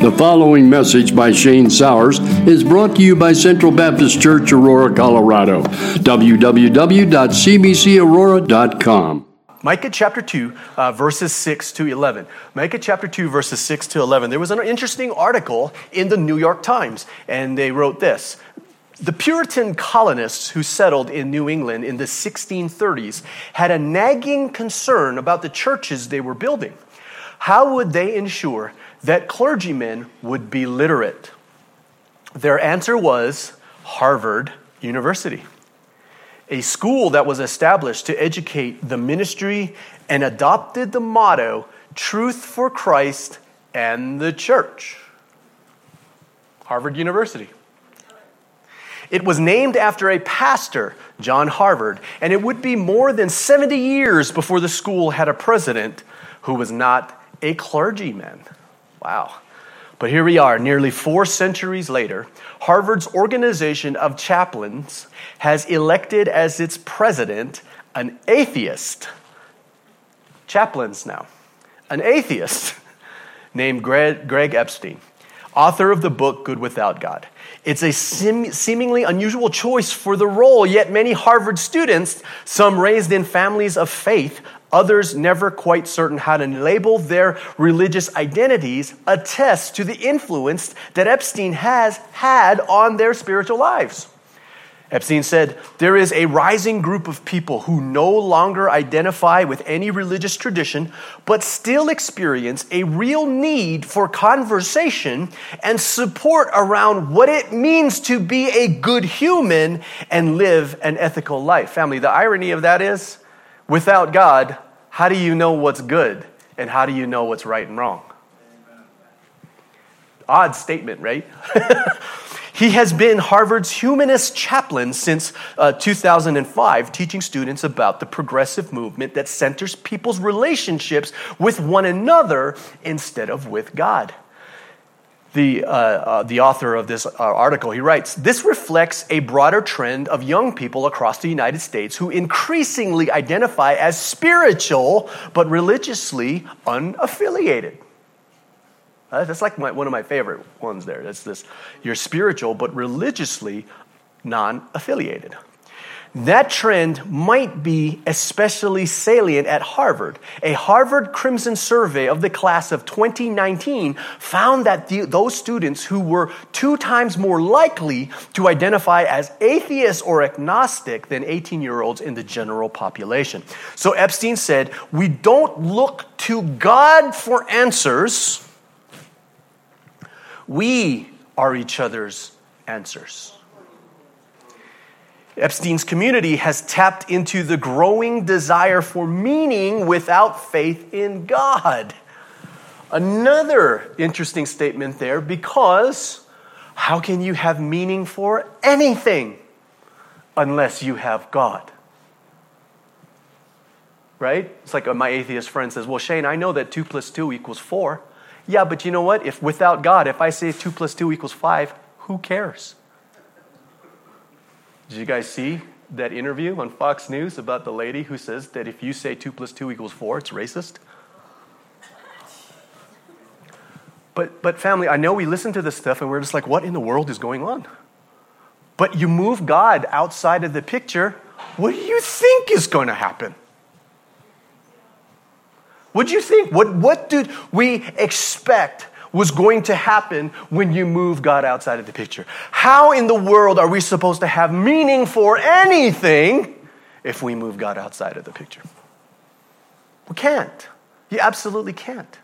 The following message by Shane Sowers is brought to you by Central Baptist Church, Aurora, Colorado. www.cbcaurora.com. Micah chapter 2, uh, verses 6 to 11. Micah chapter 2, verses 6 to 11. There was an interesting article in the New York Times, and they wrote this. The Puritan colonists who settled in New England in the 1630s had a nagging concern about the churches they were building. How would they ensure that clergymen would be literate? Their answer was Harvard University a school that was established to educate the ministry and adopted the motto truth for Christ and the church. Harvard University. It was named after a pastor, John Harvard, and it would be more than 70 years before the school had a president who was not a clergyman. Wow. But here we are, nearly four centuries later. Harvard's organization of chaplains has elected as its president an atheist. Chaplains now. An atheist named Greg, Greg Epstein, author of the book Good Without God. It's a sim- seemingly unusual choice for the role, yet many Harvard students, some raised in families of faith, Others, never quite certain how to label their religious identities, attest to the influence that Epstein has had on their spiritual lives. Epstein said, There is a rising group of people who no longer identify with any religious tradition, but still experience a real need for conversation and support around what it means to be a good human and live an ethical life. Family, the irony of that is, without God, how do you know what's good? And how do you know what's right and wrong? Odd statement, right? he has been Harvard's humanist chaplain since uh, 2005, teaching students about the progressive movement that centers people's relationships with one another instead of with God the, uh, uh, the author of this uh, article, he writes This reflects a broader trend of young people across the United States who increasingly identify as spiritual but religiously unaffiliated. Uh, that's like my, one of my favorite ones there. That's this you're spiritual but religiously non affiliated. That trend might be especially salient at Harvard. A Harvard Crimson survey of the class of 2019 found that the, those students who were two times more likely to identify as atheist or agnostic than 18 year olds in the general population. So Epstein said, We don't look to God for answers, we are each other's answers. Epstein's community has tapped into the growing desire for meaning without faith in God. Another interesting statement there because how can you have meaning for anything unless you have God? Right? It's like my atheist friend says, Well, Shane, I know that 2 plus 2 equals 4. Yeah, but you know what? If without God, if I say 2 plus 2 equals 5, who cares? Did you guys see that interview on Fox News about the lady who says that if you say 2 plus 2 equals 4, it's racist? But, but family, I know we listen to this stuff and we're just like, what in the world is going on? But you move God outside of the picture, what do you think is going to happen? What do you think? What, what did we expect was going to happen when you move God outside of the picture. How in the world are we supposed to have meaning for anything if we move God outside of the picture? We can't. You absolutely can't.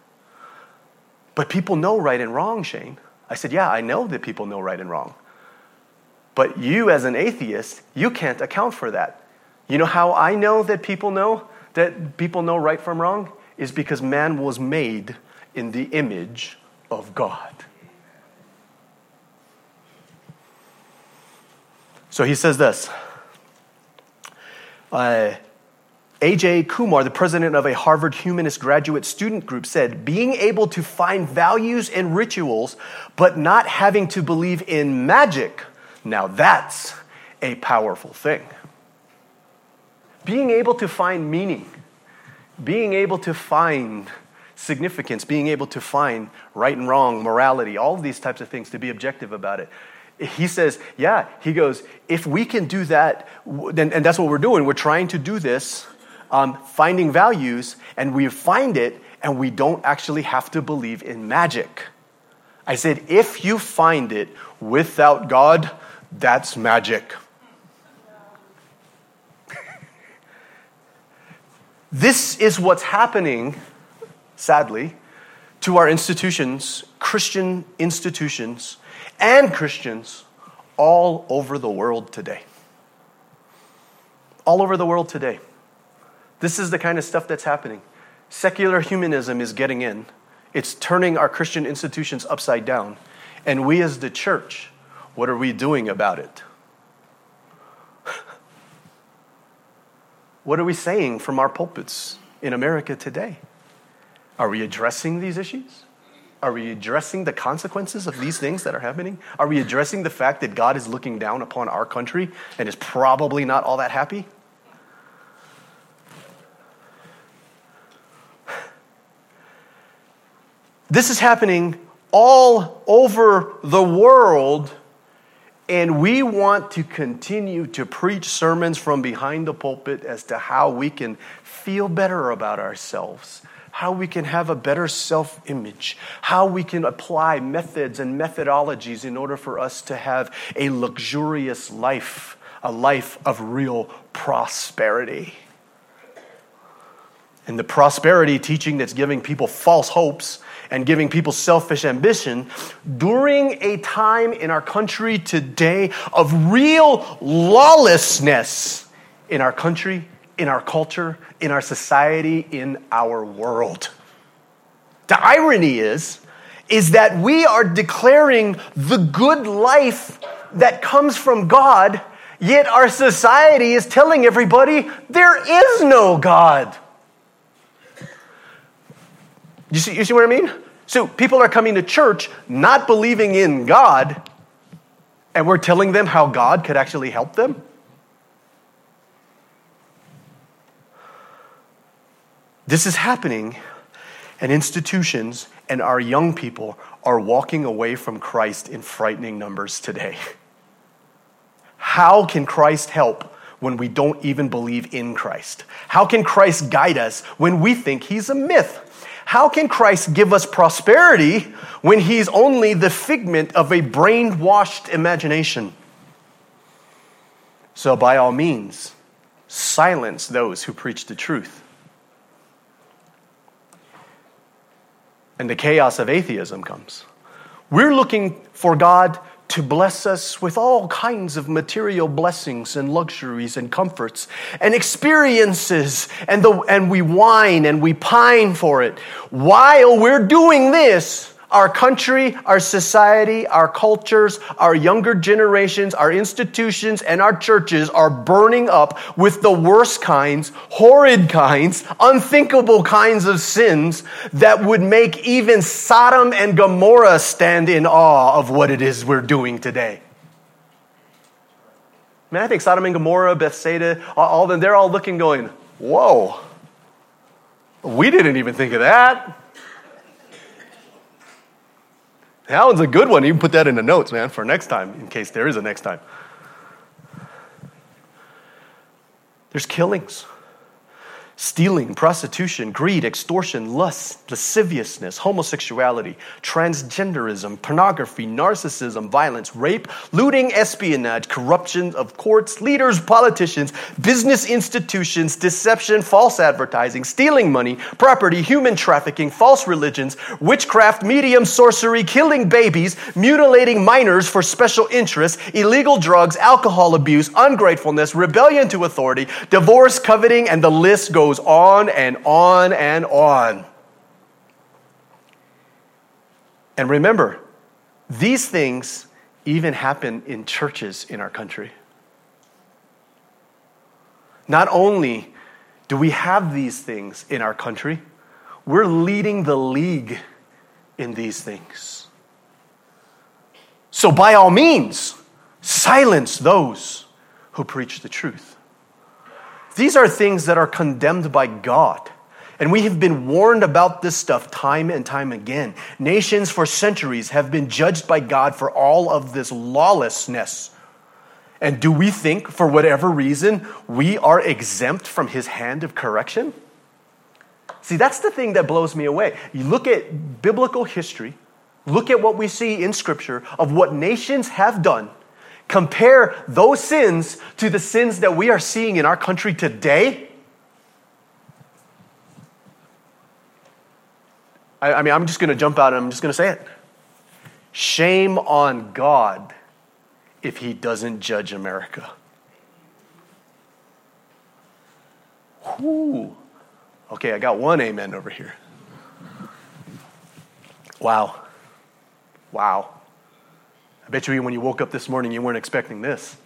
But people know right and wrong, Shane. I said, Yeah, I know that people know right and wrong. But you, as an atheist, you can't account for that. You know how I know that people know that people know right from wrong? Is because man was made in the image of God. So he says this. Uh, AJ Kumar, the president of a Harvard Humanist graduate student group, said, Being able to find values and rituals, but not having to believe in magic, now that's a powerful thing. Being able to find meaning, being able to find significance, being able to find right and wrong, morality, all of these types of things, to be objective about it. He says, yeah, he goes, if we can do that, then, and that's what we're doing, we're trying to do this, um, finding values, and we find it, and we don't actually have to believe in magic. I said, if you find it without God, that's magic. this is what's happening, sadly, to our institutions, Christian institutions, and Christians all over the world today. All over the world today. This is the kind of stuff that's happening. Secular humanism is getting in, it's turning our Christian institutions upside down. And we, as the church, what are we doing about it? what are we saying from our pulpits in America today? Are we addressing these issues? Are we addressing the consequences of these things that are happening? Are we addressing the fact that God is looking down upon our country and is probably not all that happy? This is happening all over the world, and we want to continue to preach sermons from behind the pulpit as to how we can feel better about ourselves, how we can have a better self image, how we can apply methods and methodologies in order for us to have a luxurious life, a life of real prosperity. And the prosperity teaching that's giving people false hopes and giving people selfish ambition during a time in our country today of real lawlessness in our country, in our culture, in our society, in our world. The irony is, is that we are declaring the good life that comes from God, yet our society is telling everybody there is no God. You see, you see what I mean? So people are coming to church not believing in God, and we're telling them how God could actually help them. This is happening, and institutions and our young people are walking away from Christ in frightening numbers today. How can Christ help when we don't even believe in Christ? How can Christ guide us when we think he's a myth? How can Christ give us prosperity when he's only the figment of a brainwashed imagination? So, by all means, silence those who preach the truth. And the chaos of atheism comes. We're looking for God to bless us with all kinds of material blessings and luxuries and comforts and experiences, and, the, and we whine and we pine for it. While we're doing this, our country, our society, our cultures, our younger generations, our institutions, and our churches are burning up with the worst kinds, horrid kinds, unthinkable kinds of sins that would make even Sodom and Gomorrah stand in awe of what it is we're doing today. Man, I think Sodom and Gomorrah, Bethsaida, all of them, they're all looking, going, whoa, we didn't even think of that. That one's a good one. You can put that in the notes, man, for next time, in case there is a next time. There's killings stealing, prostitution, greed, extortion, lust, lasciviousness, homosexuality, transgenderism, pornography, narcissism, violence, rape, looting, espionage, corruption of courts, leaders, politicians, business institutions, deception, false advertising, stealing money, property, human trafficking, false religions, witchcraft, medium, sorcery, killing babies, mutilating minors for special interests, illegal drugs, alcohol abuse, ungratefulness, rebellion to authority, divorce, coveting, and the list goes goes on and on and on. And remember, these things even happen in churches in our country. Not only do we have these things in our country, we're leading the league in these things. So, by all means, silence those who preach the truth. These are things that are condemned by God. And we have been warned about this stuff time and time again. Nations for centuries have been judged by God for all of this lawlessness. And do we think, for whatever reason, we are exempt from his hand of correction? See, that's the thing that blows me away. You look at biblical history, look at what we see in Scripture of what nations have done, compare those sins to the sins that we are seeing in our country today. I, I mean, I'm just going to jump out and I'm just going to say it. Shame on God if he doesn't judge America. Whew. Okay, I got one amen over here. Wow. Wow. I bet you when you woke up this morning, you weren't expecting this.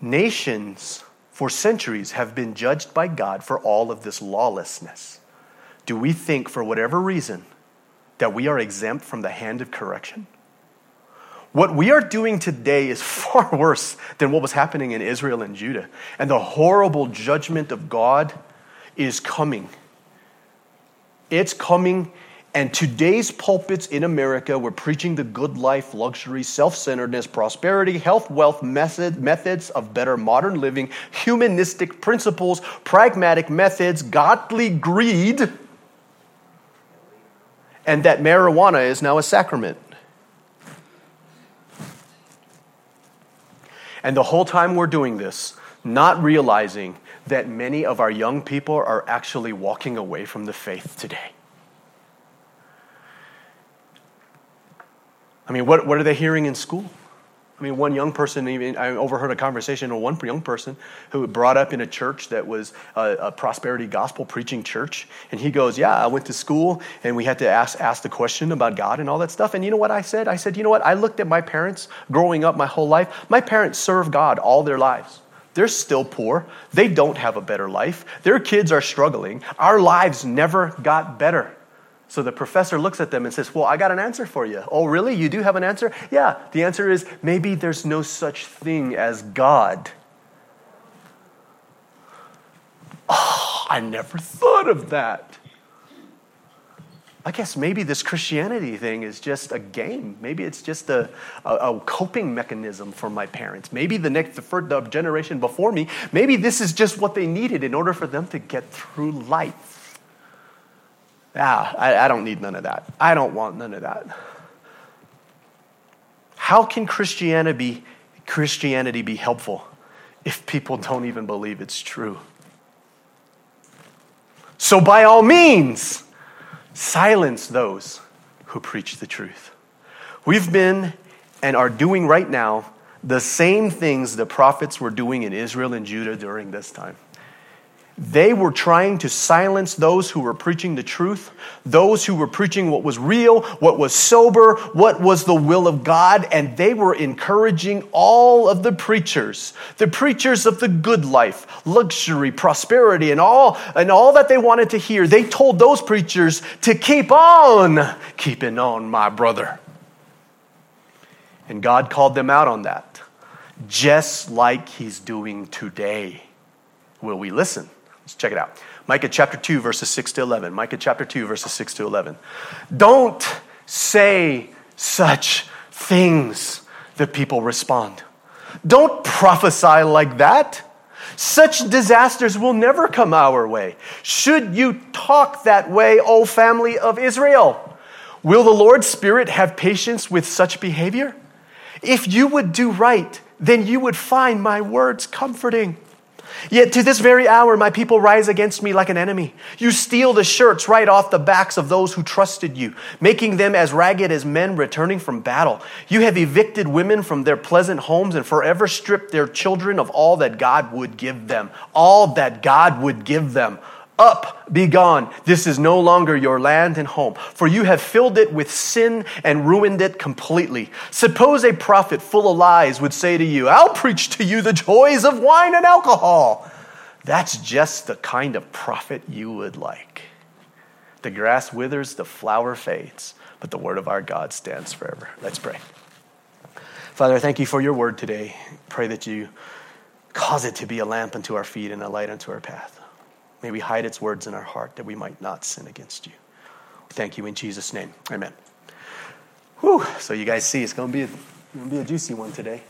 Nations for centuries have been judged by God for all of this lawlessness. Do we think, for whatever reason, that we are exempt from the hand of correction? What we are doing today is far worse than what was happening in Israel and Judah. And the horrible judgment of God is coming. It's coming. And today's pulpits in America were preaching the good life, luxury, self centeredness, prosperity, health, wealth, method, methods of better modern living, humanistic principles, pragmatic methods, godly greed, and that marijuana is now a sacrament. And the whole time we're doing this, not realizing that many of our young people are actually walking away from the faith today. I mean, what, what are they hearing in school? I mean, one young person, even I overheard a conversation with one young person who brought up in a church that was a, a, prosperity gospel preaching church. And he goes, Yeah, I went to school and we had to ask, ask the question about God and all that stuff. And you know what I said? I said, You know what? I looked at my parents growing up my whole life. My parents served God all their lives. They're still poor. They don't have a better life. Their kids are struggling. Our lives never got better. So the professor looks at them and says, Well, I got an answer for you. Oh, really? You do have an answer? Yeah. The answer is maybe there's no such thing as God. Oh, I never thought of that. I guess maybe this Christianity thing is just a game. Maybe it's just a, a, a coping mechanism for my parents. Maybe the next the, first, the generation before me, maybe this is just what they needed in order for them to get through life. Ah, I, I don't need none of that. I don't want none of that. How can Christianity Christianity be helpful if people don't even believe it's true? So, by all means, silence those who preach the truth. We've been and are doing right now the same things the prophets were doing in Israel and Judah during this time. They were trying to silence those who were preaching the truth, those who were preaching what was real, what was sober, what was the will of God, and they were encouraging all of the preachers, the preachers of the good life, luxury, prosperity, and all, and all that they wanted to hear. They told those preachers to keep on keeping on, my brother. And God called them out on that, just like He's doing today. Will we listen? Let's check it out. Micah chapter 2, verses 6 to 11. Micah chapter 2, verses 6 to 11. Don't say such things, the people respond. Don't prophesy like that. Such disasters will never come our way. Should you talk that way, O family of Israel? Will the Lord's Spirit have patience with such behavior? If you would do right, then you would find my words comforting. Yet to this very hour, my people rise against me like an enemy. You steal the shirts right off the backs of those who trusted you, making them as ragged as men returning from battle. You have evicted women from their pleasant homes and forever stripped their children of all that God would give them. All that God would give them. Up, be gone. This is no longer your land and home, for you have filled it with sin and ruined it completely. Suppose a prophet full of lies would say to you, I'll preach to you the joys of wine and alcohol. That's just the kind of prophet you would like. The grass withers, the flower fades, but the word of our God stands forever. Let's pray. Father, thank you for your word today. Pray that you Cause it to be a lamp unto our feet and a light unto our path. May we hide its words in our heart that we might not sin against you. Thank you in Jesus' name. Amen. Whew. So you guys see, it's going to be a, going to be a juicy one today.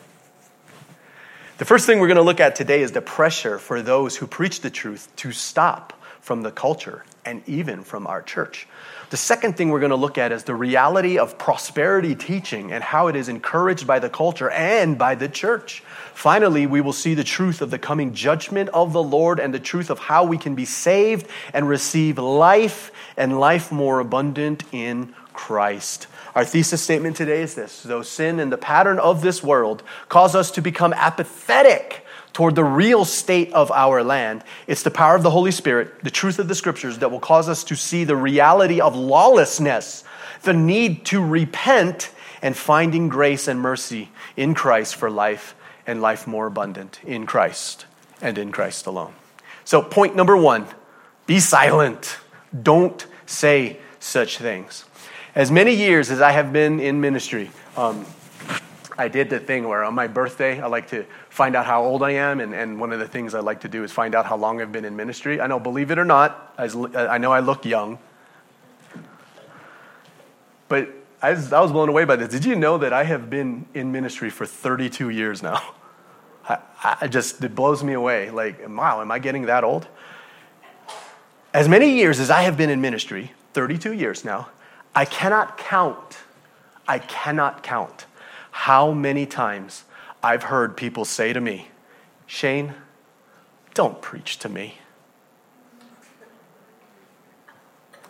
The first thing we're going to look at today is the pressure for those who preach the truth to stop from the culture and even from our church. The second thing we're going to look at is the reality of prosperity teaching and how it is encouraged by the culture and by the church. Finally, we will see the truth of the coming judgment of the Lord and the truth of how we can be saved and receive life and life more abundant in Christ. Our thesis statement today is this though sin and the pattern of this world cause us to become apathetic toward the real state of our land. It's the power of the Holy Spirit, the truth of the scriptures that will cause us to see the reality of lawlessness, the need to repent, and finding grace and mercy in Christ for life and life more abundant in Christ and in Christ alone. So, point number one be silent. Don't say such things. As many years as I have been in ministry, um, I did the thing where on my birthday, I like to find out how old I am. And, and one of the things I like to do is find out how long I've been in ministry. I know, believe it or not, I I know I look young. But I was, I was blown away by this. Did you know that I have been in ministry for 32 years now? I, I just, it blows me away. Like, wow, am I getting that old? As many years as I have been in ministry, 32 years now, I cannot count, I cannot count how many times I've heard people say to me, Shane, don't preach to me.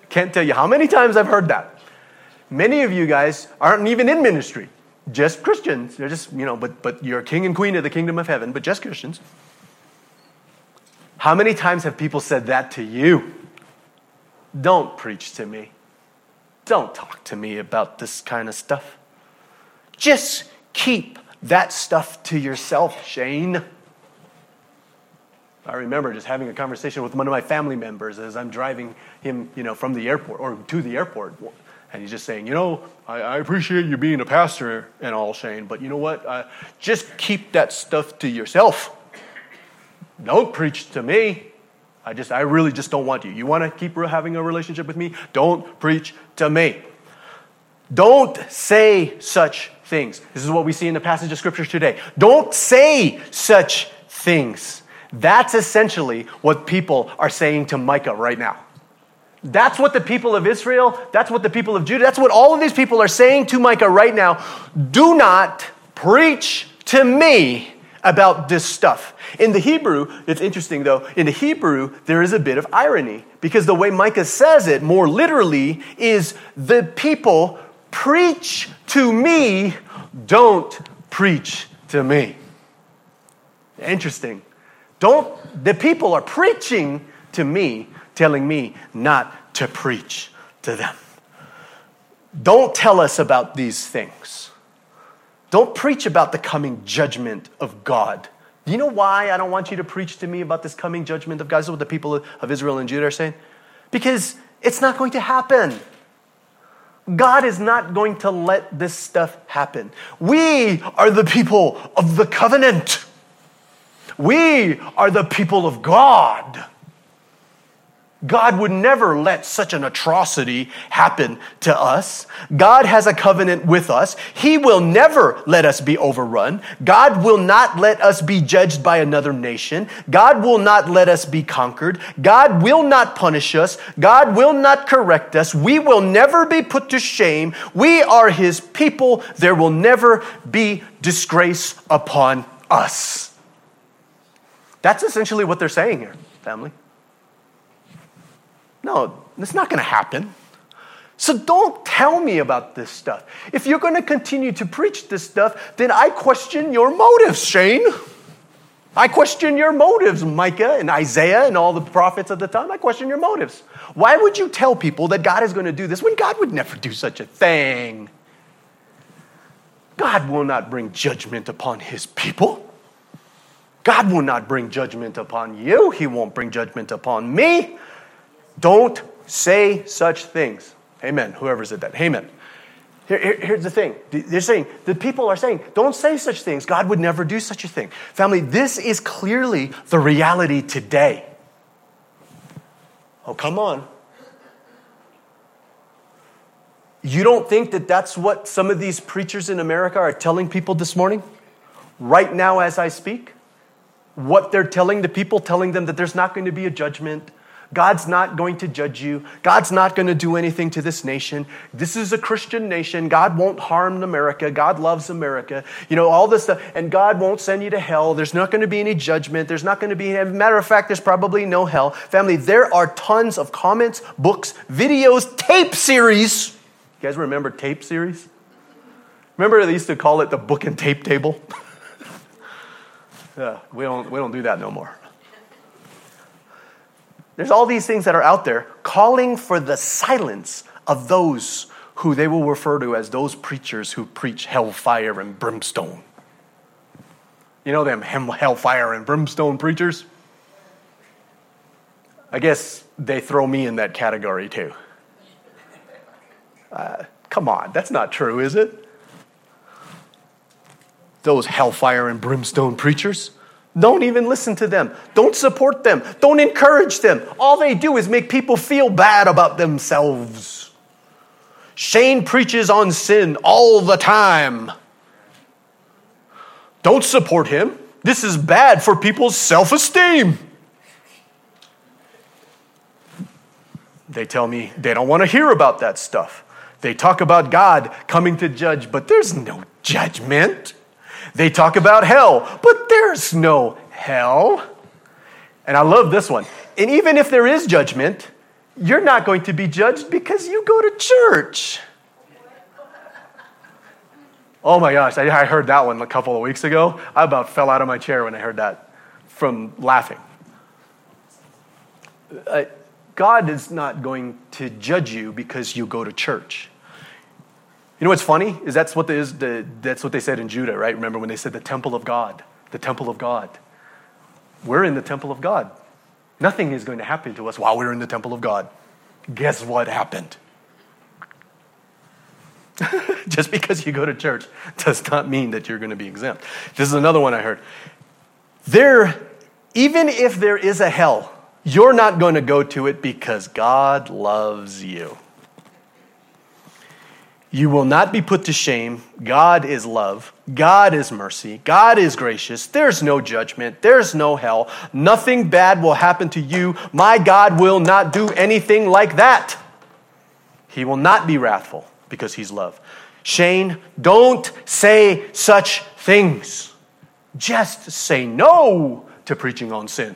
Can't tell you how many times I've heard that. Many of you guys aren't even in ministry, just Christians. They're just, you know, but, but you're king and queen of the kingdom of heaven, but just Christians. How many times have people said that to you? Don't preach to me. Don't talk to me about this kind of stuff. Just keep that stuff to yourself, Shane. I remember just having a conversation with one of my family members as I'm driving him, you know, from the airport or to the airport. And he's just saying, you know, I, I appreciate you being a pastor and all, Shane, but you know what? Uh, just keep that stuff to yourself. Don't preach to me. I just, I really just don't want you. You want to keep having a relationship with me? Don't preach to me. Don't say such things. This is what we see in the passage of scripture today. Don't say such things. That's essentially what people are saying to Micah right now. That's what the people of Israel, that's what the people of Judah, that's what all of these people are saying to Micah right now. Do not preach to me about this stuff. In the Hebrew, it's interesting though, in the Hebrew, there is a bit of irony because the way Micah says it more literally is the people preach to me, don't preach to me. Interesting. Don't, the people are preaching to me, telling me not to preach to them. Don't tell us about these things. Don't preach about the coming judgment of God. Do you know why I don't want you to preach to me about this coming judgment of God? This is what the people of Israel and Judah are saying. Because it's not going to happen. God is not going to let this stuff happen. We are the people of the covenant. We are the people of God. God would never let such an atrocity happen to us. God has a covenant with us. He will never let us be overrun. God will not let us be judged by another nation. God will not let us be conquered. God will not punish us. God will not correct us. We will never be put to shame. We are His people. There will never be disgrace upon us. That's essentially what they're saying here, family. No, it's not going to happen. So don't tell me about this stuff. If you're going to continue to preach this stuff, then I question your motives, Shane. I question your motives, Micah and Isaiah and all the prophets of the time. I question your motives. Why would you tell people that God is going to do this when God would never do such a thing? God will not bring judgment upon his people. God will not bring judgment upon you. He won't bring judgment upon me. Don't say such things. Amen. Whoever said that. Amen. Here, here, here's the thing. They're saying, the people are saying, don't say such things. God would never do such a thing. Family, this is clearly the reality today. Oh, come on. You don't think that that's what some of these preachers in America are telling people this morning? Right now, as I speak? What they're telling the people, telling them that there's not going to be a judgment, God's not going to judge you. God's not going to do anything to this nation. This is a Christian nation. God won't harm America. God loves America. You know, all this stuff. And God won't send you to hell. There's not going to be any judgment. There's not going to be, as a matter of fact, there's probably no hell. Family, there are tons of comments, books, videos, tape series. You guys remember tape series? Remember they used to call it the book and tape table? yeah, we don't, we don't do that no more. There's all these things that are out there calling for the silence of those who they will refer to as those preachers who preach hellfire and brimstone. You know them hellfire and brimstone preachers? I guess they throw me in that category too. Uh, come on, that's not true, is it? Those hellfire and brimstone preachers. Don't even listen to them. Don't support them. Don't encourage them. All they do is make people feel bad about themselves. Shane preaches on sin all the time. Don't support him. This is bad for people's self esteem. They tell me they don't want to hear about that stuff. They talk about God coming to judge, but there's no judgment. They talk about hell, but there's no hell. And I love this one. And even if there is judgment, you're not going to be judged because you go to church. Oh my gosh, I heard that one a couple of weeks ago. I about fell out of my chair when I heard that from laughing. Uh, God is not going to judge you because you go to church. You know what's funny is that's the, that's what they said in Judah, right? Remember when they said the temple of God, the temple of God. We're in the temple of God. Nothing is going to happen to us while we're in the temple of God. Guess what happened? Just because you go to church does not mean that you're going to be exempt. This is another one I heard. There, even if there is a hell, you're not going to go to it because God loves you. You will not be put to shame. God is love. God is mercy. God is gracious. There's no judgment. There's no hell. Nothing bad will happen to you. My God will not do anything like that. He will not be wrathful because he's love. Shane, don't say such things. Just say no to preaching on sin.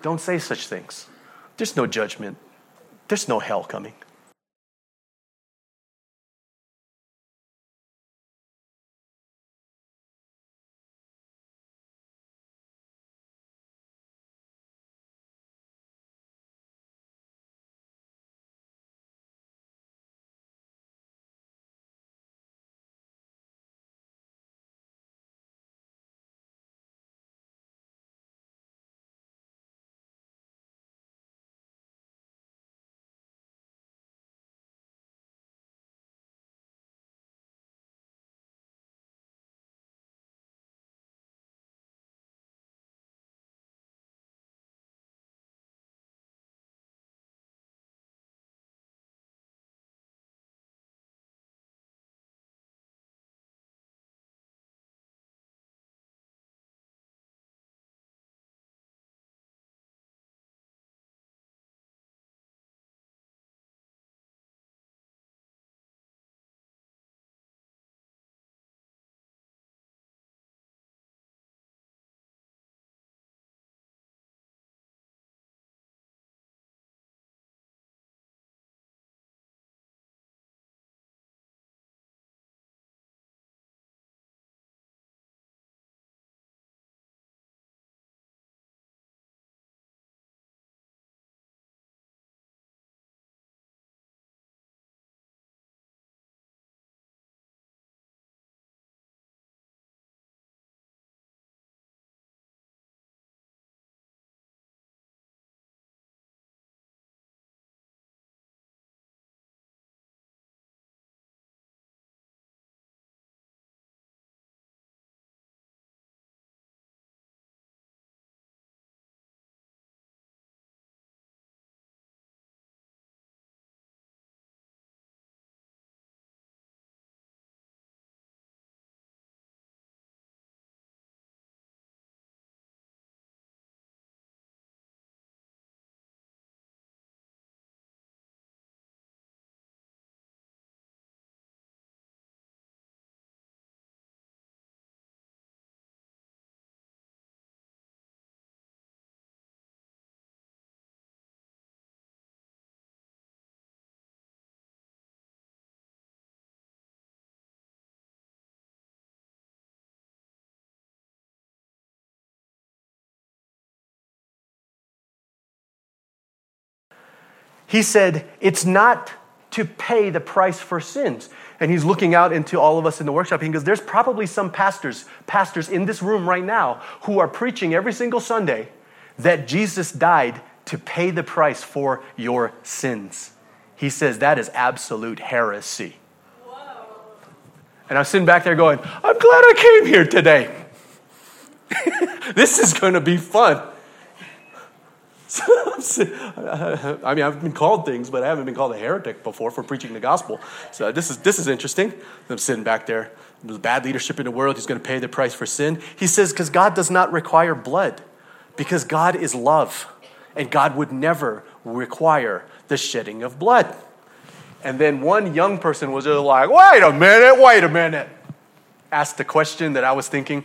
Don't say such things. There's no judgment, there's no hell coming. He said, It's not to pay the price for sins. And he's looking out into all of us in the workshop. He goes, There's probably some pastors, pastors in this room right now who are preaching every single Sunday that Jesus died to pay the price for your sins. He says that is absolute heresy. And I'm sitting back there going, I'm glad I came here today. this is going to be fun. I mean, I've been called things, but I haven't been called a heretic before for preaching the gospel. So this is, this is interesting. I'm sitting back there. The bad leadership in the world, he's going to pay the price for sin. He says, because God does not require blood, because God is love, and God would never require the shedding of blood. And then one young person was just like, wait a minute, wait a minute. Asked the question that I was thinking.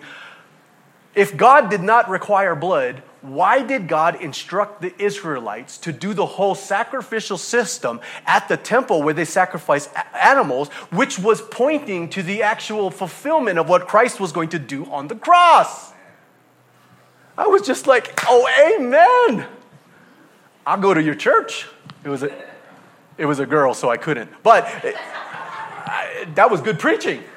If God did not require blood, why did God instruct the Israelites to do the whole sacrificial system at the temple where they sacrificed animals, which was pointing to the actual fulfillment of what Christ was going to do on the cross? I was just like, oh, amen. I'll go to your church. It was a, it was a girl, so I couldn't. But it, I, that was good preaching.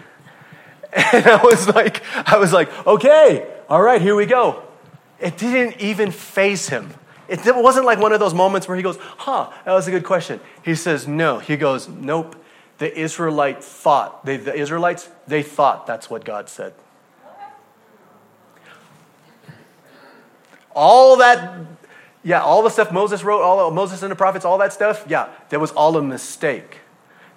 And I was like, I was like, okay, all right, here we go. It didn't even faze him. It wasn't like one of those moments where he goes, huh, that was a good question. He says, no. He goes, nope. The Israelite thought, they, the Israelites, they thought that's what God said. All that, yeah, all the stuff Moses wrote, all Moses and the prophets, all that stuff, yeah, that was all a mistake.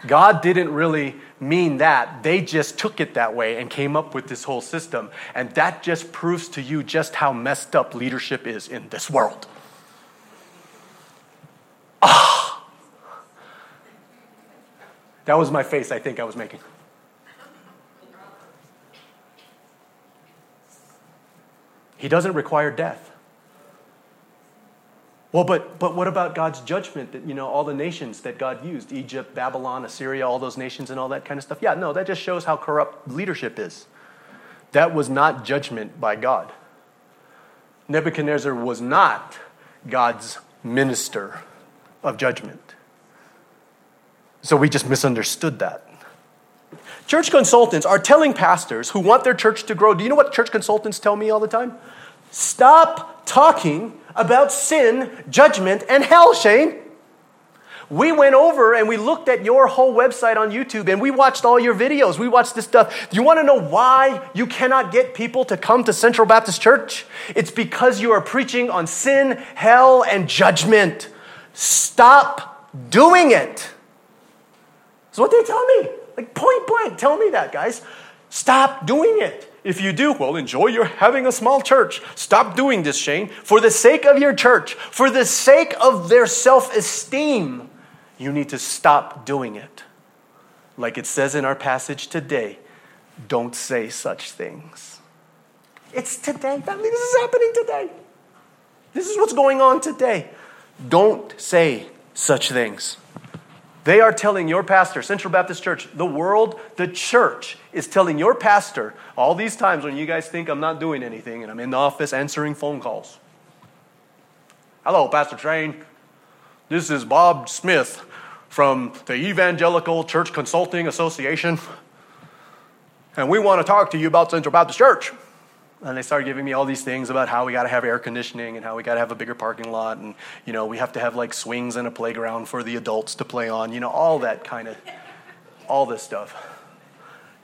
God didn't really mean that. They just took it that way and came up with this whole system. And that just proves to you just how messed up leadership is in this world. Ah. That was my face I think I was making. He doesn't require death. Well, but, but what about God's judgment that, you know, all the nations that God used, Egypt, Babylon, Assyria, all those nations and all that kind of stuff? Yeah, no, that just shows how corrupt leadership is. That was not judgment by God. Nebuchadnezzar was not God's minister of judgment. So we just misunderstood that. Church consultants are telling pastors who want their church to grow. Do you know what church consultants tell me all the time? Stop talking about sin, judgment, and hell, Shane. We went over and we looked at your whole website on YouTube and we watched all your videos. We watched this stuff. Do you want to know why you cannot get people to come to Central Baptist Church? It's because you are preaching on sin, hell, and judgment. Stop doing it. That's what they tell me. Like point blank, tell me that, guys. Stop doing it. If you do, well, enjoy your having a small church. Stop doing this, Shane. For the sake of your church, for the sake of their self esteem, you need to stop doing it. Like it says in our passage today, don't say such things. It's today. Family, this is happening today. This is what's going on today. Don't say such things. They are telling your pastor, Central Baptist Church, the world, the church is telling your pastor all these times when you guys think I'm not doing anything and I'm in the office answering phone calls. Hello, Pastor Shane. This is Bob Smith from the Evangelical Church Consulting Association. And we want to talk to you about Central Baptist Church. And they started giving me all these things about how we got to have air conditioning and how we got to have a bigger parking lot and, you know, we have to have like swings and a playground for the adults to play on, you know, all that kind of, all this stuff.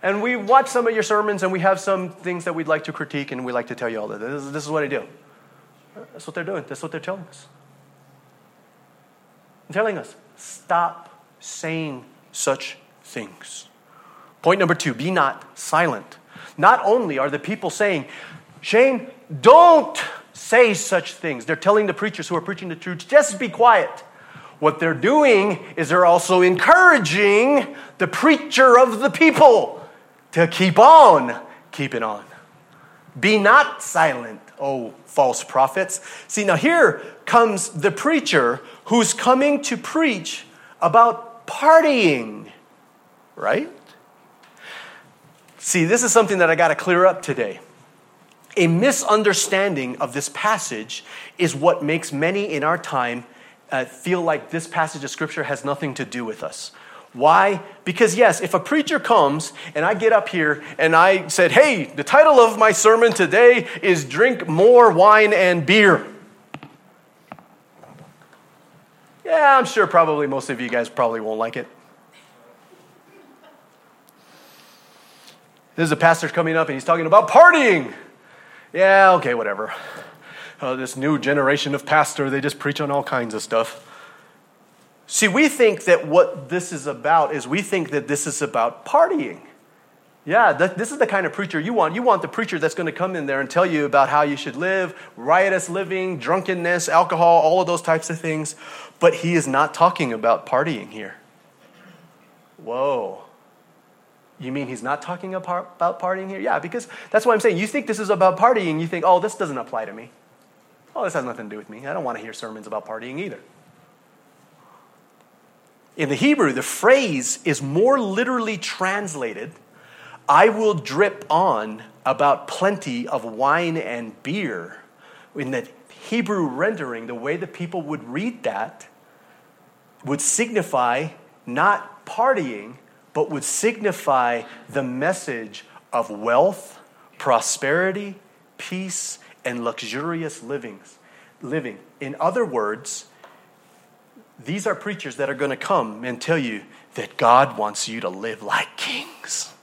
And we watch some of your sermons and we have some things that we'd like to critique and we like to tell you all that. This is, this is what I do. That's what they're doing. That's what they're telling us. They're telling us, stop saying such things. Point number two be not silent. Not only are the people saying, Shane, don't say such things. They're telling the preachers who are preaching the truth, just be quiet. What they're doing is they're also encouraging the preacher of the people to keep on keeping on. Be not silent, oh false prophets. See, now here comes the preacher who's coming to preach about partying, right? See, this is something that I got to clear up today. A misunderstanding of this passage is what makes many in our time uh, feel like this passage of scripture has nothing to do with us. Why? Because, yes, if a preacher comes and I get up here and I said, hey, the title of my sermon today is Drink More Wine and Beer. Yeah, I'm sure probably most of you guys probably won't like it. This is a pastor coming up and he's talking about partying. Yeah, okay, whatever. Uh, this new generation of pastor, they just preach on all kinds of stuff. See, we think that what this is about is we think that this is about partying. Yeah, th- this is the kind of preacher you want. You want the preacher that's going to come in there and tell you about how you should live, riotous living, drunkenness, alcohol, all of those types of things. But he is not talking about partying here. Whoa. You mean he's not talking about partying here? Yeah, because that's what I'm saying. You think this is about partying, you think, oh, this doesn't apply to me. Oh, this has nothing to do with me. I don't want to hear sermons about partying either. In the Hebrew, the phrase is more literally translated I will drip on about plenty of wine and beer. In the Hebrew rendering, the way the people would read that would signify not partying, but would signify the message of wealth, prosperity, peace, and luxurious livings, living. In other words, these are preachers that are going to come and tell you that God wants you to live like kings.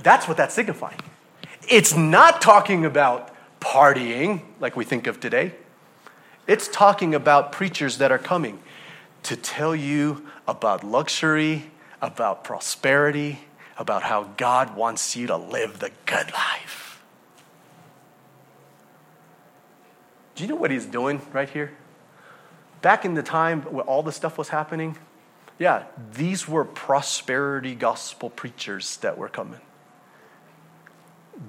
That's what that's signifying. It's not talking about partying like we think of today. It's talking about preachers that are coming to tell you about luxury, about prosperity, about how God wants you to live the good life. Do you know what he's doing right here? Back in the time when all this stuff was happening, yeah, these were prosperity gospel preachers that were coming.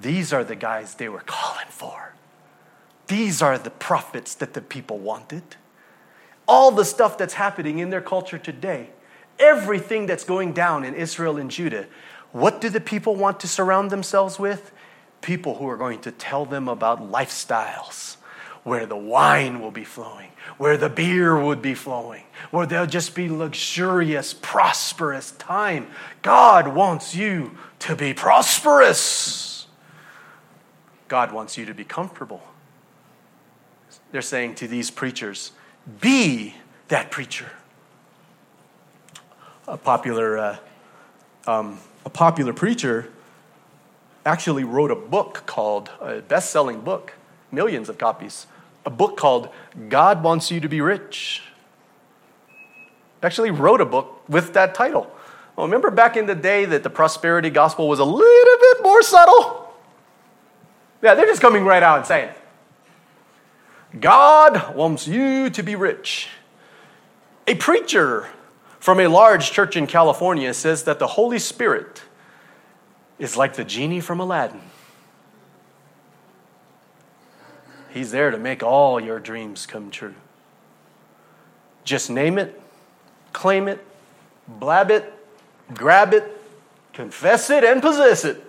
These are the guys they were calling for. These are the prophets that the people wanted. All the stuff that's happening in their culture today, everything that's going down in Israel and Judah, what do the people want to surround themselves with? People who are going to tell them about lifestyles where the wine will be flowing, where the beer would be flowing, where there'll just be luxurious, prosperous time. God wants you to be prosperous. God wants you to be comfortable. They're saying to these preachers, be that preacher. A popular, uh, um, a popular preacher actually wrote a book called, a best selling book, millions of copies, a book called God Wants You to Be Rich. Actually, wrote a book with that title. Well, remember back in the day that the prosperity gospel was a little bit more subtle? Yeah, they're just coming right out and saying, God wants you to be rich. A preacher from a large church in California says that the Holy Spirit is like the genie from Aladdin. He's there to make all your dreams come true. Just name it, claim it, blab it, grab it, confess it, and possess it.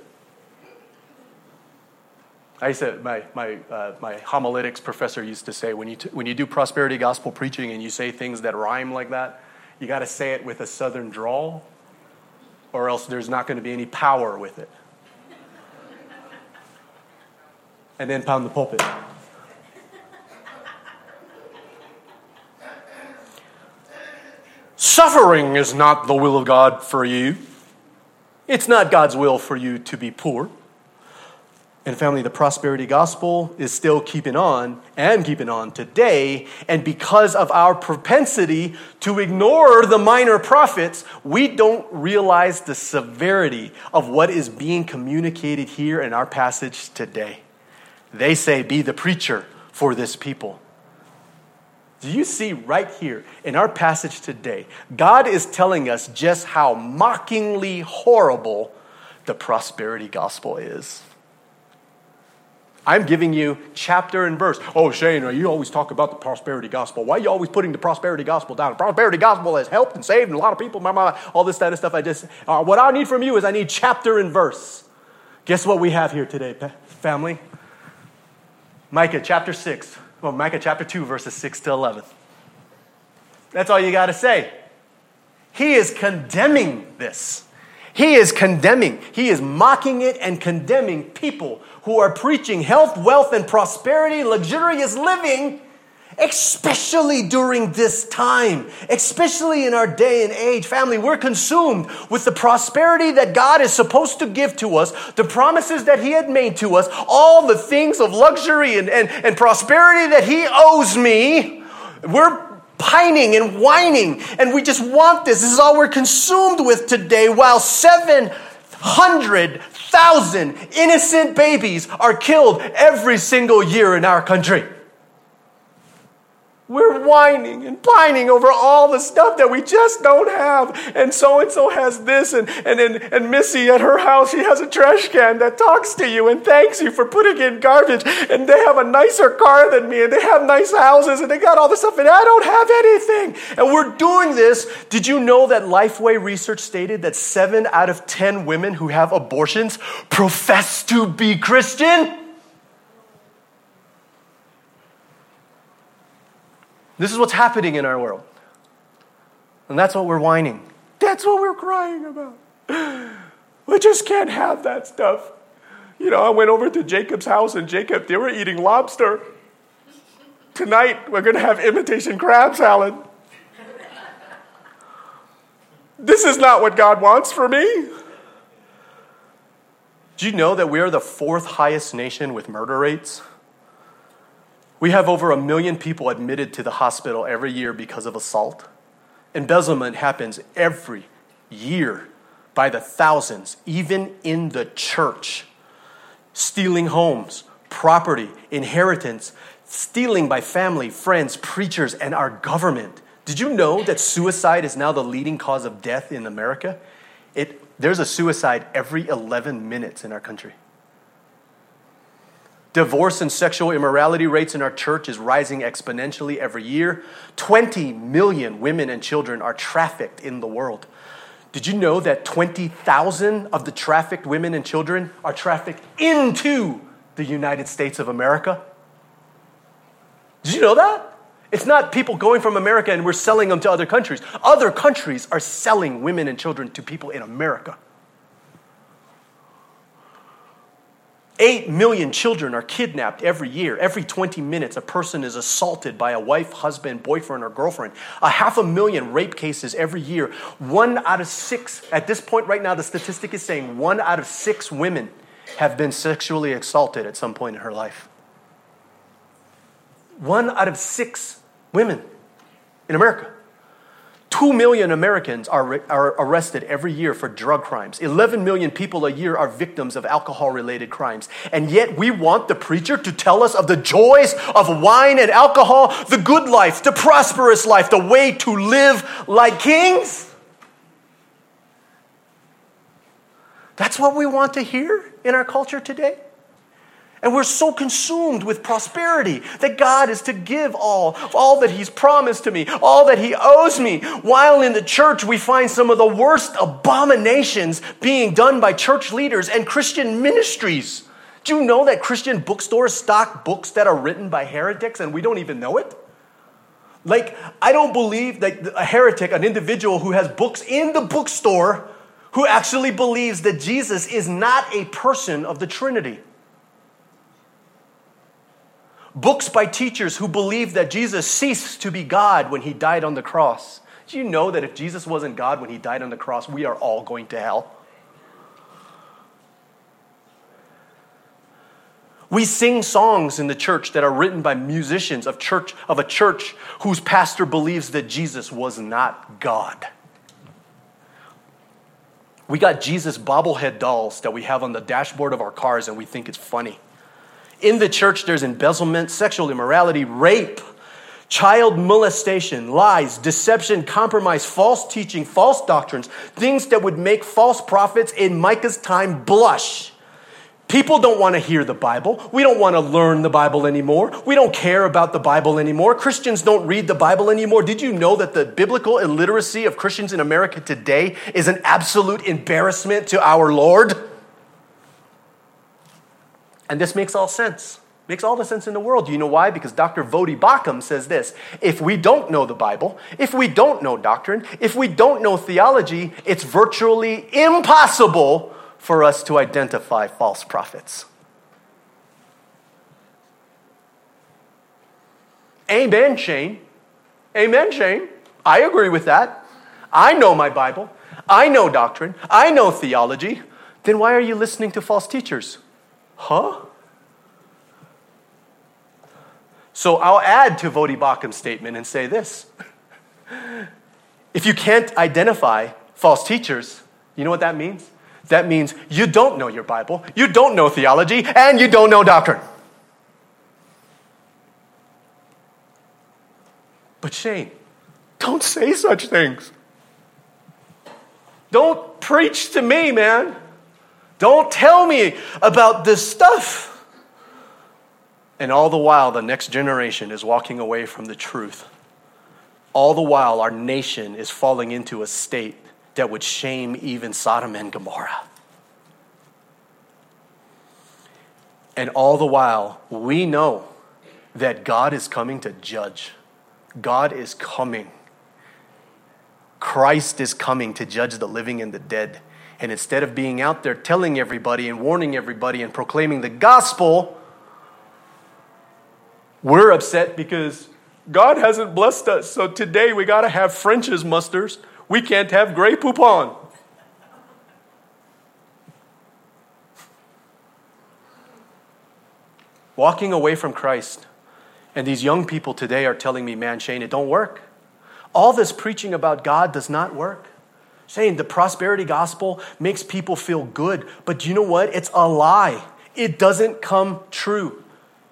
I said, my, my, uh, my homiletics professor used to say when you, t- when you do prosperity gospel preaching and you say things that rhyme like that, you got to say it with a southern drawl, or else there's not going to be any power with it. And then pound the pulpit. Suffering is not the will of God for you. It's not God's will for you to be poor. And family, the prosperity gospel is still keeping on and keeping on today. And because of our propensity to ignore the minor prophets, we don't realize the severity of what is being communicated here in our passage today. They say, Be the preacher for this people. Do you see right here in our passage today, God is telling us just how mockingly horrible the prosperity gospel is. I'm giving you chapter and verse. Oh, Shane, you always talk about the prosperity gospel. Why are you always putting the prosperity gospel down? The prosperity gospel has helped and saved a lot of people, all this kind of stuff. I just, uh, what I need from you is I need chapter and verse. Guess what we have here today, family? Micah chapter 6, well, Micah chapter 2, verses 6 to 11. That's all you got to say. He is condemning this. He is condemning, he is mocking it and condemning people who are preaching health, wealth, and prosperity, luxurious living, especially during this time, especially in our day and age. Family, we're consumed with the prosperity that God is supposed to give to us, the promises that He had made to us, all the things of luxury and, and, and prosperity that He owes me. We're pining and whining, and we just want this. This is all we're consumed with today, while 700,000 innocent babies are killed every single year in our country. We're whining and pining over all the stuff that we just don't have. And so and so has this, and, and, and, and Missy at her house, she has a trash can that talks to you and thanks you for putting in garbage. And they have a nicer car than me, and they have nice houses, and they got all this stuff, and I don't have anything. And we're doing this. Did you know that Lifeway research stated that seven out of 10 women who have abortions profess to be Christian? This is what's happening in our world. And that's what we're whining. That's what we're crying about. We just can't have that stuff. You know, I went over to Jacob's house and Jacob, they were eating lobster. Tonight, we're going to have imitation crab salad. This is not what God wants for me. Do you know that we are the fourth highest nation with murder rates? We have over a million people admitted to the hospital every year because of assault. Embezzlement happens every year by the thousands, even in the church. Stealing homes, property, inheritance, stealing by family, friends, preachers, and our government. Did you know that suicide is now the leading cause of death in America? It, there's a suicide every 11 minutes in our country. Divorce and sexual immorality rates in our church is rising exponentially every year. 20 million women and children are trafficked in the world. Did you know that 20,000 of the trafficked women and children are trafficked into the United States of America? Did you know that? It's not people going from America and we're selling them to other countries. Other countries are selling women and children to people in America. 8 million children are kidnapped every year. Every 20 minutes, a person is assaulted by a wife, husband, boyfriend, or girlfriend. A half a million rape cases every year. One out of six, at this point right now, the statistic is saying one out of six women have been sexually assaulted at some point in her life. One out of six women in America. Two million Americans are, are arrested every year for drug crimes. 11 million people a year are victims of alcohol related crimes. And yet we want the preacher to tell us of the joys of wine and alcohol, the good life, the prosperous life, the way to live like kings. That's what we want to hear in our culture today. And we're so consumed with prosperity that God is to give all, all that He's promised to me, all that He owes me. While in the church, we find some of the worst abominations being done by church leaders and Christian ministries. Do you know that Christian bookstores stock books that are written by heretics and we don't even know it? Like, I don't believe that a heretic, an individual who has books in the bookstore, who actually believes that Jesus is not a person of the Trinity. Books by teachers who believe that Jesus ceased to be God when he died on the cross. Do you know that if Jesus wasn't God when he died on the cross, we are all going to hell? We sing songs in the church that are written by musicians of church of a church whose pastor believes that Jesus was not God. We got Jesus bobblehead dolls that we have on the dashboard of our cars and we think it's funny. In the church, there's embezzlement, sexual immorality, rape, child molestation, lies, deception, compromise, false teaching, false doctrines, things that would make false prophets in Micah's time blush. People don't want to hear the Bible. We don't want to learn the Bible anymore. We don't care about the Bible anymore. Christians don't read the Bible anymore. Did you know that the biblical illiteracy of Christians in America today is an absolute embarrassment to our Lord? And this makes all sense. Makes all the sense in the world. You know why? Because Dr. Voddie Baucham says this if we don't know the Bible, if we don't know doctrine, if we don't know theology, it's virtually impossible for us to identify false prophets. Amen, Shane. Amen, Shane. I agree with that. I know my Bible. I know doctrine. I know theology. Then why are you listening to false teachers? Huh? So I'll add to Voddie Baucham's statement and say this. If you can't identify false teachers, you know what that means? That means you don't know your Bible, you don't know theology, and you don't know doctrine. But Shane, don't say such things. Don't preach to me, man. Don't tell me about this stuff. And all the while, the next generation is walking away from the truth. All the while, our nation is falling into a state that would shame even Sodom and Gomorrah. And all the while, we know that God is coming to judge. God is coming. Christ is coming to judge the living and the dead. And instead of being out there telling everybody and warning everybody and proclaiming the gospel, we're upset because God hasn't blessed us. So today we got to have French's musters. We can't have Grey Poupon. Walking away from Christ. And these young people today are telling me, man, Shane, it don't work. All this preaching about God does not work. Saying the prosperity gospel makes people feel good, but do you know what? It's a lie. It doesn't come true.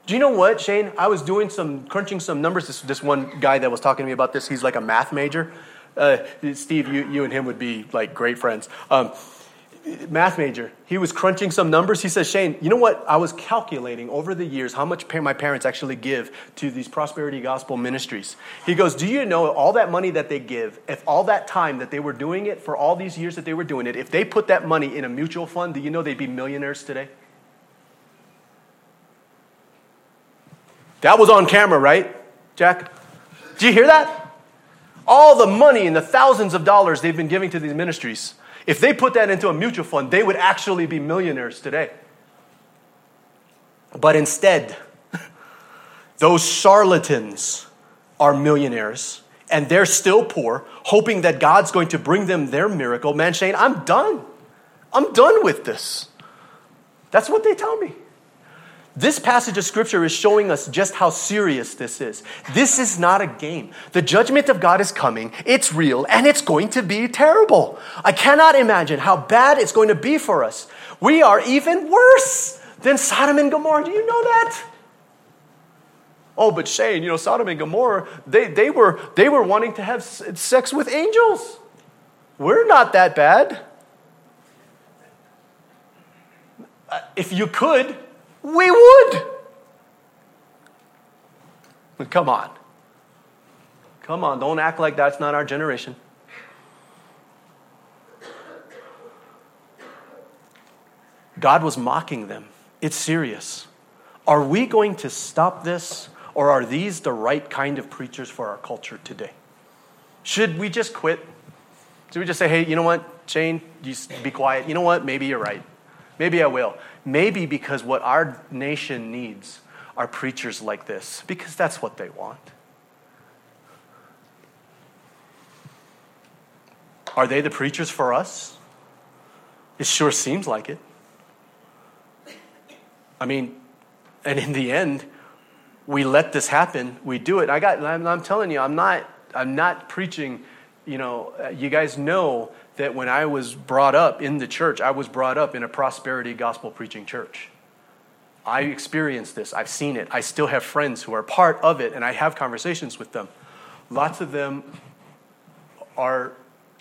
Do you know what, Shane? I was doing some crunching some numbers. This, this one guy that was talking to me about this, he's like a math major. Uh, Steve, you, you and him would be like great friends. Um, math major. He was crunching some numbers. He says, Shane, you know what? I was calculating over the years how much my parents actually give to these prosperity gospel ministries. He goes, Do you know all that money that they give, if all that time that they were doing it, for all these years that they were doing it, if they put that money in a mutual fund, do you know they'd be millionaires today? That was on camera, right, Jack? Did you hear that? All the money and the thousands of dollars they've been giving to these ministries. If they put that into a mutual fund, they would actually be millionaires today. But instead, those charlatans are millionaires and they're still poor, hoping that God's going to bring them their miracle. Man, Shane, I'm done. I'm done with this. That's what they tell me. This passage of scripture is showing us just how serious this is. This is not a game. The judgment of God is coming, it's real, and it's going to be terrible. I cannot imagine how bad it's going to be for us. We are even worse than Sodom and Gomorrah. Do you know that? Oh, but Shane, you know, Sodom and Gomorrah, they, they, were, they were wanting to have sex with angels. We're not that bad. Uh, if you could, we would. But come on. Come on, don't act like that's not our generation. God was mocking them. It's serious. Are we going to stop this, or are these the right kind of preachers for our culture today? Should we just quit? Should we just say, hey, you know what, Shane, you be quiet? You know what? Maybe you're right. Maybe I will. Maybe because what our nation needs are preachers like this, because that's what they want. Are they the preachers for us? It sure seems like it. I mean, and in the end, we let this happen. We do it. I got. I'm, I'm telling you, I'm not. I'm not preaching. You know, uh, you guys know that when I was brought up in the church, I was brought up in a prosperity gospel preaching church. I experienced this. I've seen it. I still have friends who are part of it, and I have conversations with them. Lots of them are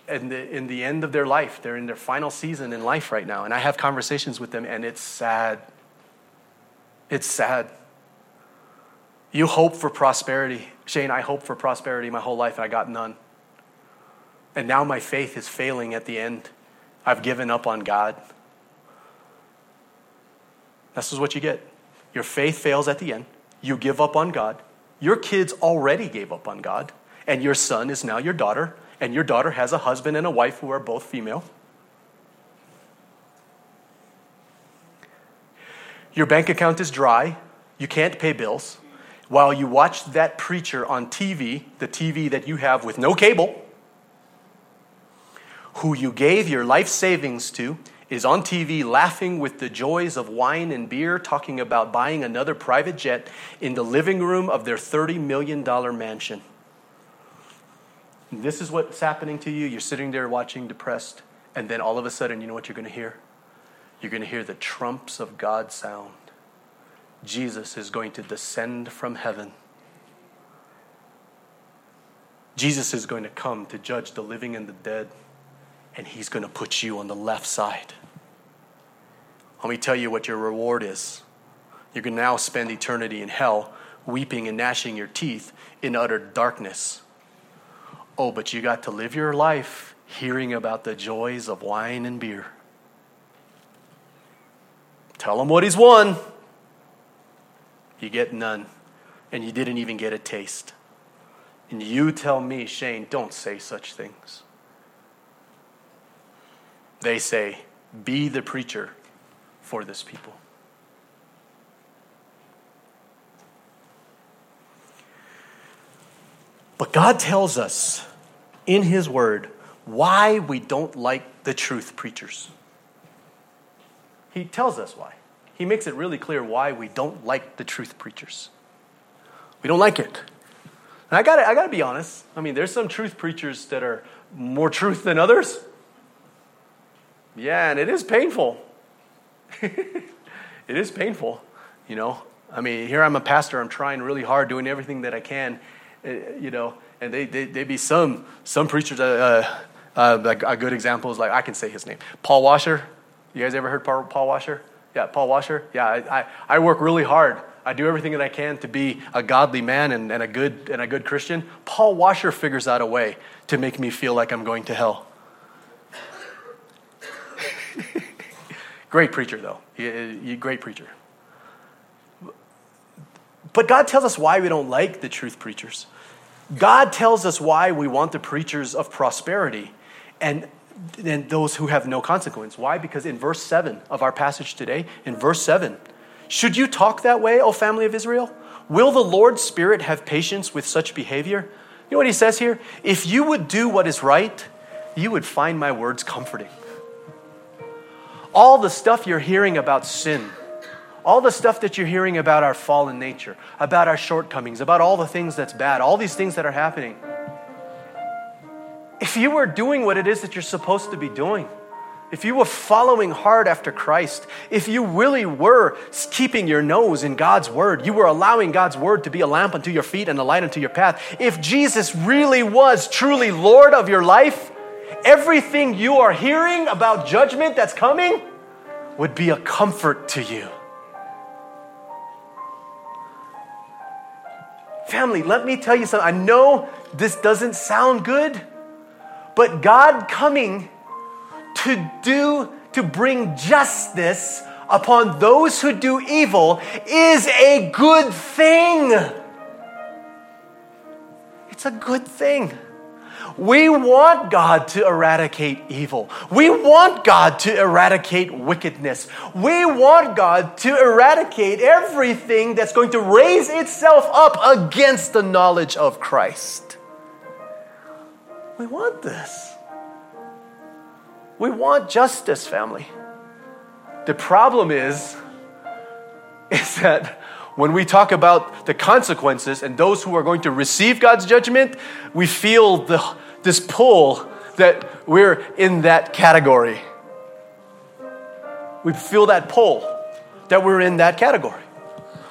in the, in the end of their life. They're in their final season in life right now, and I have conversations with them, and it's sad. It's sad. You hope for prosperity. Shane, I hoped for prosperity my whole life, and I got none. And now my faith is failing at the end. I've given up on God. This is what you get. your faith fails at the end, you give up on God, your kids already gave up on God, and your son is now your daughter, and your daughter has a husband and a wife who are both female. Your bank account is dry, you can't pay bills. While you watch that preacher on TV, the TV that you have with no cable, who you gave your life savings to, is on TV laughing with the joys of wine and beer, talking about buying another private jet in the living room of their $30 million mansion. This is what's happening to you. You're sitting there watching depressed, and then all of a sudden, you know what you're going to hear? You're going to hear the trumps of God sound. Jesus is going to descend from heaven. Jesus is going to come to judge the living and the dead, and he's going to put you on the left side. Let me tell you what your reward is. Going to now spend eternity in hell, weeping and gnashing your teeth in utter darkness. Oh, but you got to live your life hearing about the joys of wine and beer. Tell him what he's won. You get none, and you didn't even get a taste. And you tell me, Shane, don't say such things. They say, be the preacher for this people. But God tells us in His Word why we don't like the truth preachers. He tells us why. He makes it really clear why we don't like the truth preachers. We don't like it. And I got I got to be honest. I mean, there's some truth preachers that are more truth than others. Yeah, and it is painful. it is painful, you know. I mean, here I'm a pastor. I'm trying really hard, doing everything that I can, uh, you know. And they they they be some some preachers. Uh, uh, like a good example is like I can say his name, Paul Washer. You guys ever heard Paul, Paul Washer? Yeah, Paul Washer. Yeah, I, I, I work really hard. I do everything that I can to be a godly man and, and, a good, and a good Christian. Paul Washer figures out a way to make me feel like I'm going to hell. Great preacher, though. Great preacher. But God tells us why we don't like the truth preachers. God tells us why we want the preachers of prosperity. And and those who have no consequence. Why? Because in verse 7 of our passage today, in verse 7, should you talk that way, O family of Israel? Will the Lord's Spirit have patience with such behavior? You know what he says here? If you would do what is right, you would find my words comforting. All the stuff you're hearing about sin, all the stuff that you're hearing about our fallen nature, about our shortcomings, about all the things that's bad, all these things that are happening, if you were doing what it is that you're supposed to be doing, if you were following hard after Christ, if you really were keeping your nose in God's word, you were allowing God's word to be a lamp unto your feet and a light unto your path, if Jesus really was truly Lord of your life, everything you are hearing about judgment that's coming would be a comfort to you. Family, let me tell you something. I know this doesn't sound good. But God coming to do, to bring justice upon those who do evil is a good thing. It's a good thing. We want God to eradicate evil. We want God to eradicate wickedness. We want God to eradicate everything that's going to raise itself up against the knowledge of Christ. We want this. We want justice, family. The problem is, is that when we talk about the consequences and those who are going to receive God's judgment, we feel the, this pull that we're in that category. We feel that pull that we're in that category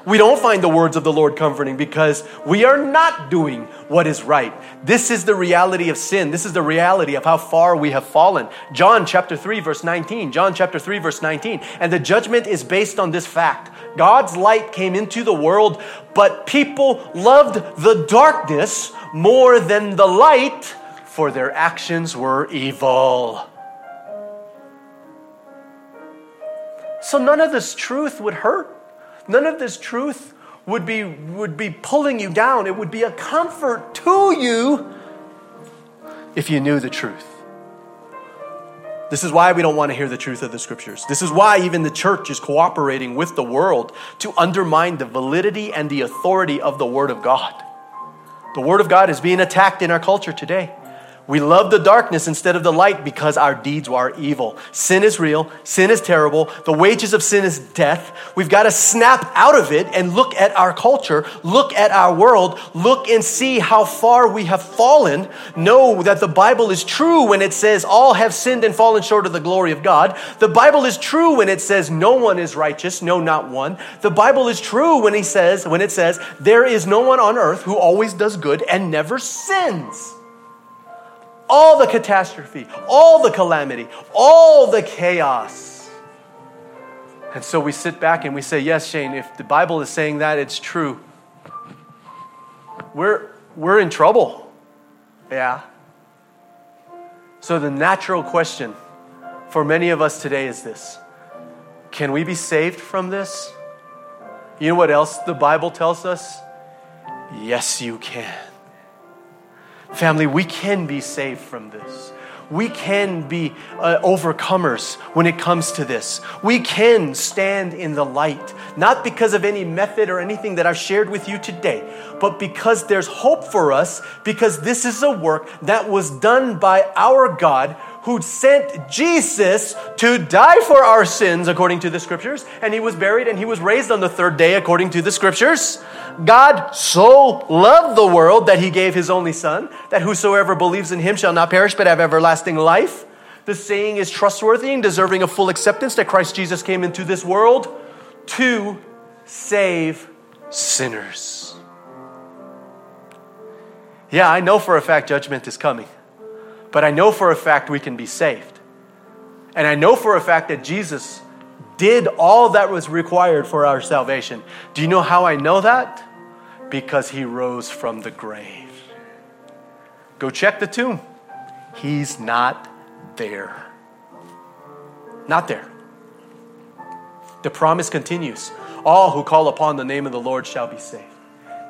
we don't find the words of the Lord comforting because we are not doing what is right. This is the reality of sin. This is the reality of how far we have fallen. John chapter 3 verse 19. John chapter 3 verse 19. And the judgment is based on this fact. God's light came into the world, but people loved the darkness more than the light, for their actions were evil. So none of this truth would hurt None of this truth would be, would be pulling you down. It would be a comfort to you if you knew the truth. This is why we don't want to hear the truth of the scriptures. This is why even the church is cooperating with the world to undermine the validity and the authority of the Word of God. The Word of God is being attacked in our culture today. We love the darkness instead of the light because our deeds are evil. Sin is real. Sin is terrible. The wages of sin is death. We've got to snap out of it and look at our culture, look at our world, look and see how far we have fallen. Know that the Bible is true when it says all have sinned and fallen short of the glory of God. The Bible is true when it says no one is righteous, no, not one. The Bible is true when he says, when it says there is no one on earth who always does good and never sins all the catastrophe, all the calamity, all the chaos. And so we sit back and we say, Yes, Shane, if the Bible is saying that, it's true. We're, we're in trouble. Yeah. So the natural question for many of us today is this Can we be saved from this? You know what else the Bible tells us? Yes, you can. Family, we can be saved from this. We can be uh, overcomers when it comes to this. We can stand in the light, not because of any method or anything that I've shared with you today, but because there's hope for us, because this is a work that was done by our God who sent Jesus to die for our sins according to the scriptures, and he was buried and he was raised on the third day according to the scriptures. God so loved the world that he gave his only Son, that whosoever believes in him shall not perish but have everlasting life. The saying is trustworthy and deserving of full acceptance that Christ Jesus came into this world to save sinners. Yeah, I know for a fact judgment is coming. But I know for a fact we can be saved. And I know for a fact that Jesus did all that was required for our salvation. Do you know how I know that? Because he rose from the grave. Go check the tomb. He's not there. Not there. The promise continues all who call upon the name of the Lord shall be saved.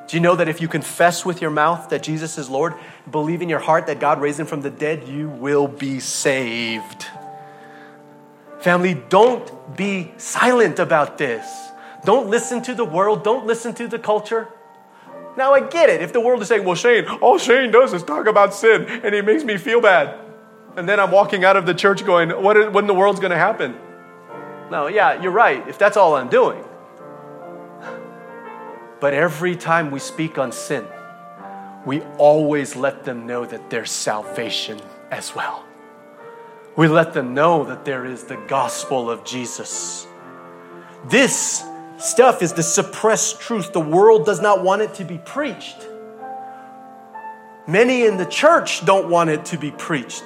Do you know that if you confess with your mouth that Jesus is Lord, believe in your heart that God raised him from the dead, you will be saved? Family, don't be silent about this. Don't listen to the world, don't listen to the culture. Now, I get it. If the world is saying, well, Shane, all Shane does is talk about sin and he makes me feel bad. And then I'm walking out of the church going, what, is, what the world's going to happen? No, yeah, you're right. If that's all I'm doing. But every time we speak on sin, we always let them know that there's salvation as well. We let them know that there is the gospel of Jesus. This stuff is the suppressed truth. The world does not want it to be preached. Many in the church don't want it to be preached.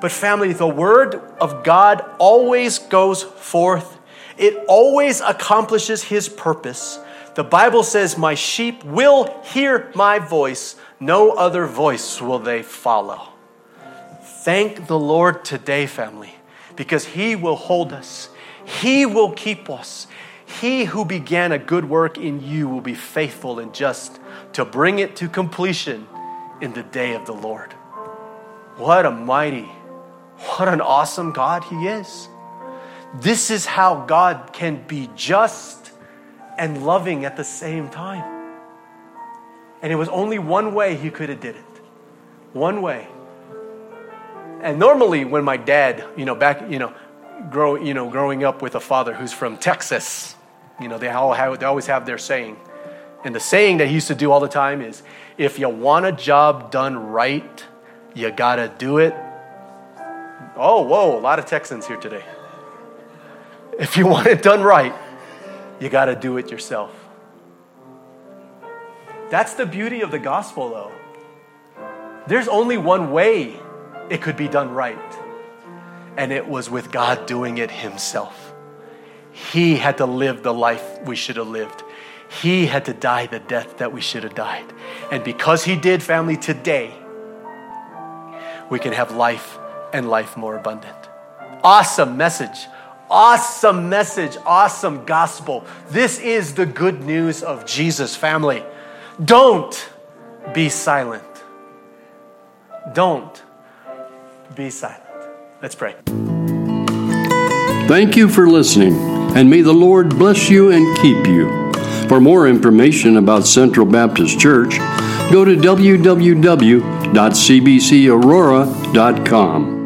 But, family, the word of God always goes forth, it always accomplishes his purpose. The Bible says, My sheep will hear my voice, no other voice will they follow. Thank the Lord today, family, because He will hold us, He will keep us. He who began a good work in you will be faithful and just to bring it to completion in the day of the Lord. What a mighty, what an awesome God He is. This is how God can be just and loving at the same time. And it was only one way he could have did it. One way. And normally when my dad, you know, back, you know, grow, you know, growing up with a father who's from Texas, you know, they all have, they always have their saying. And the saying that he used to do all the time is, if you want a job done right, you gotta do it. Oh, whoa, a lot of Texans here today. If you want it done right, you got to do it yourself. That's the beauty of the gospel, though. There's only one way it could be done right, and it was with God doing it Himself. He had to live the life we should have lived. He had to die the death that we should have died. And because He did, family, today, we can have life and life more abundant. Awesome message Awesome message, awesome gospel. This is the good news of Jesus, family. Don't be silent. Don't be silent. Let's pray. Thank you for listening, and may the Lord bless you and keep you. For more information about Central Baptist Church, go to www.cbcaurora.com.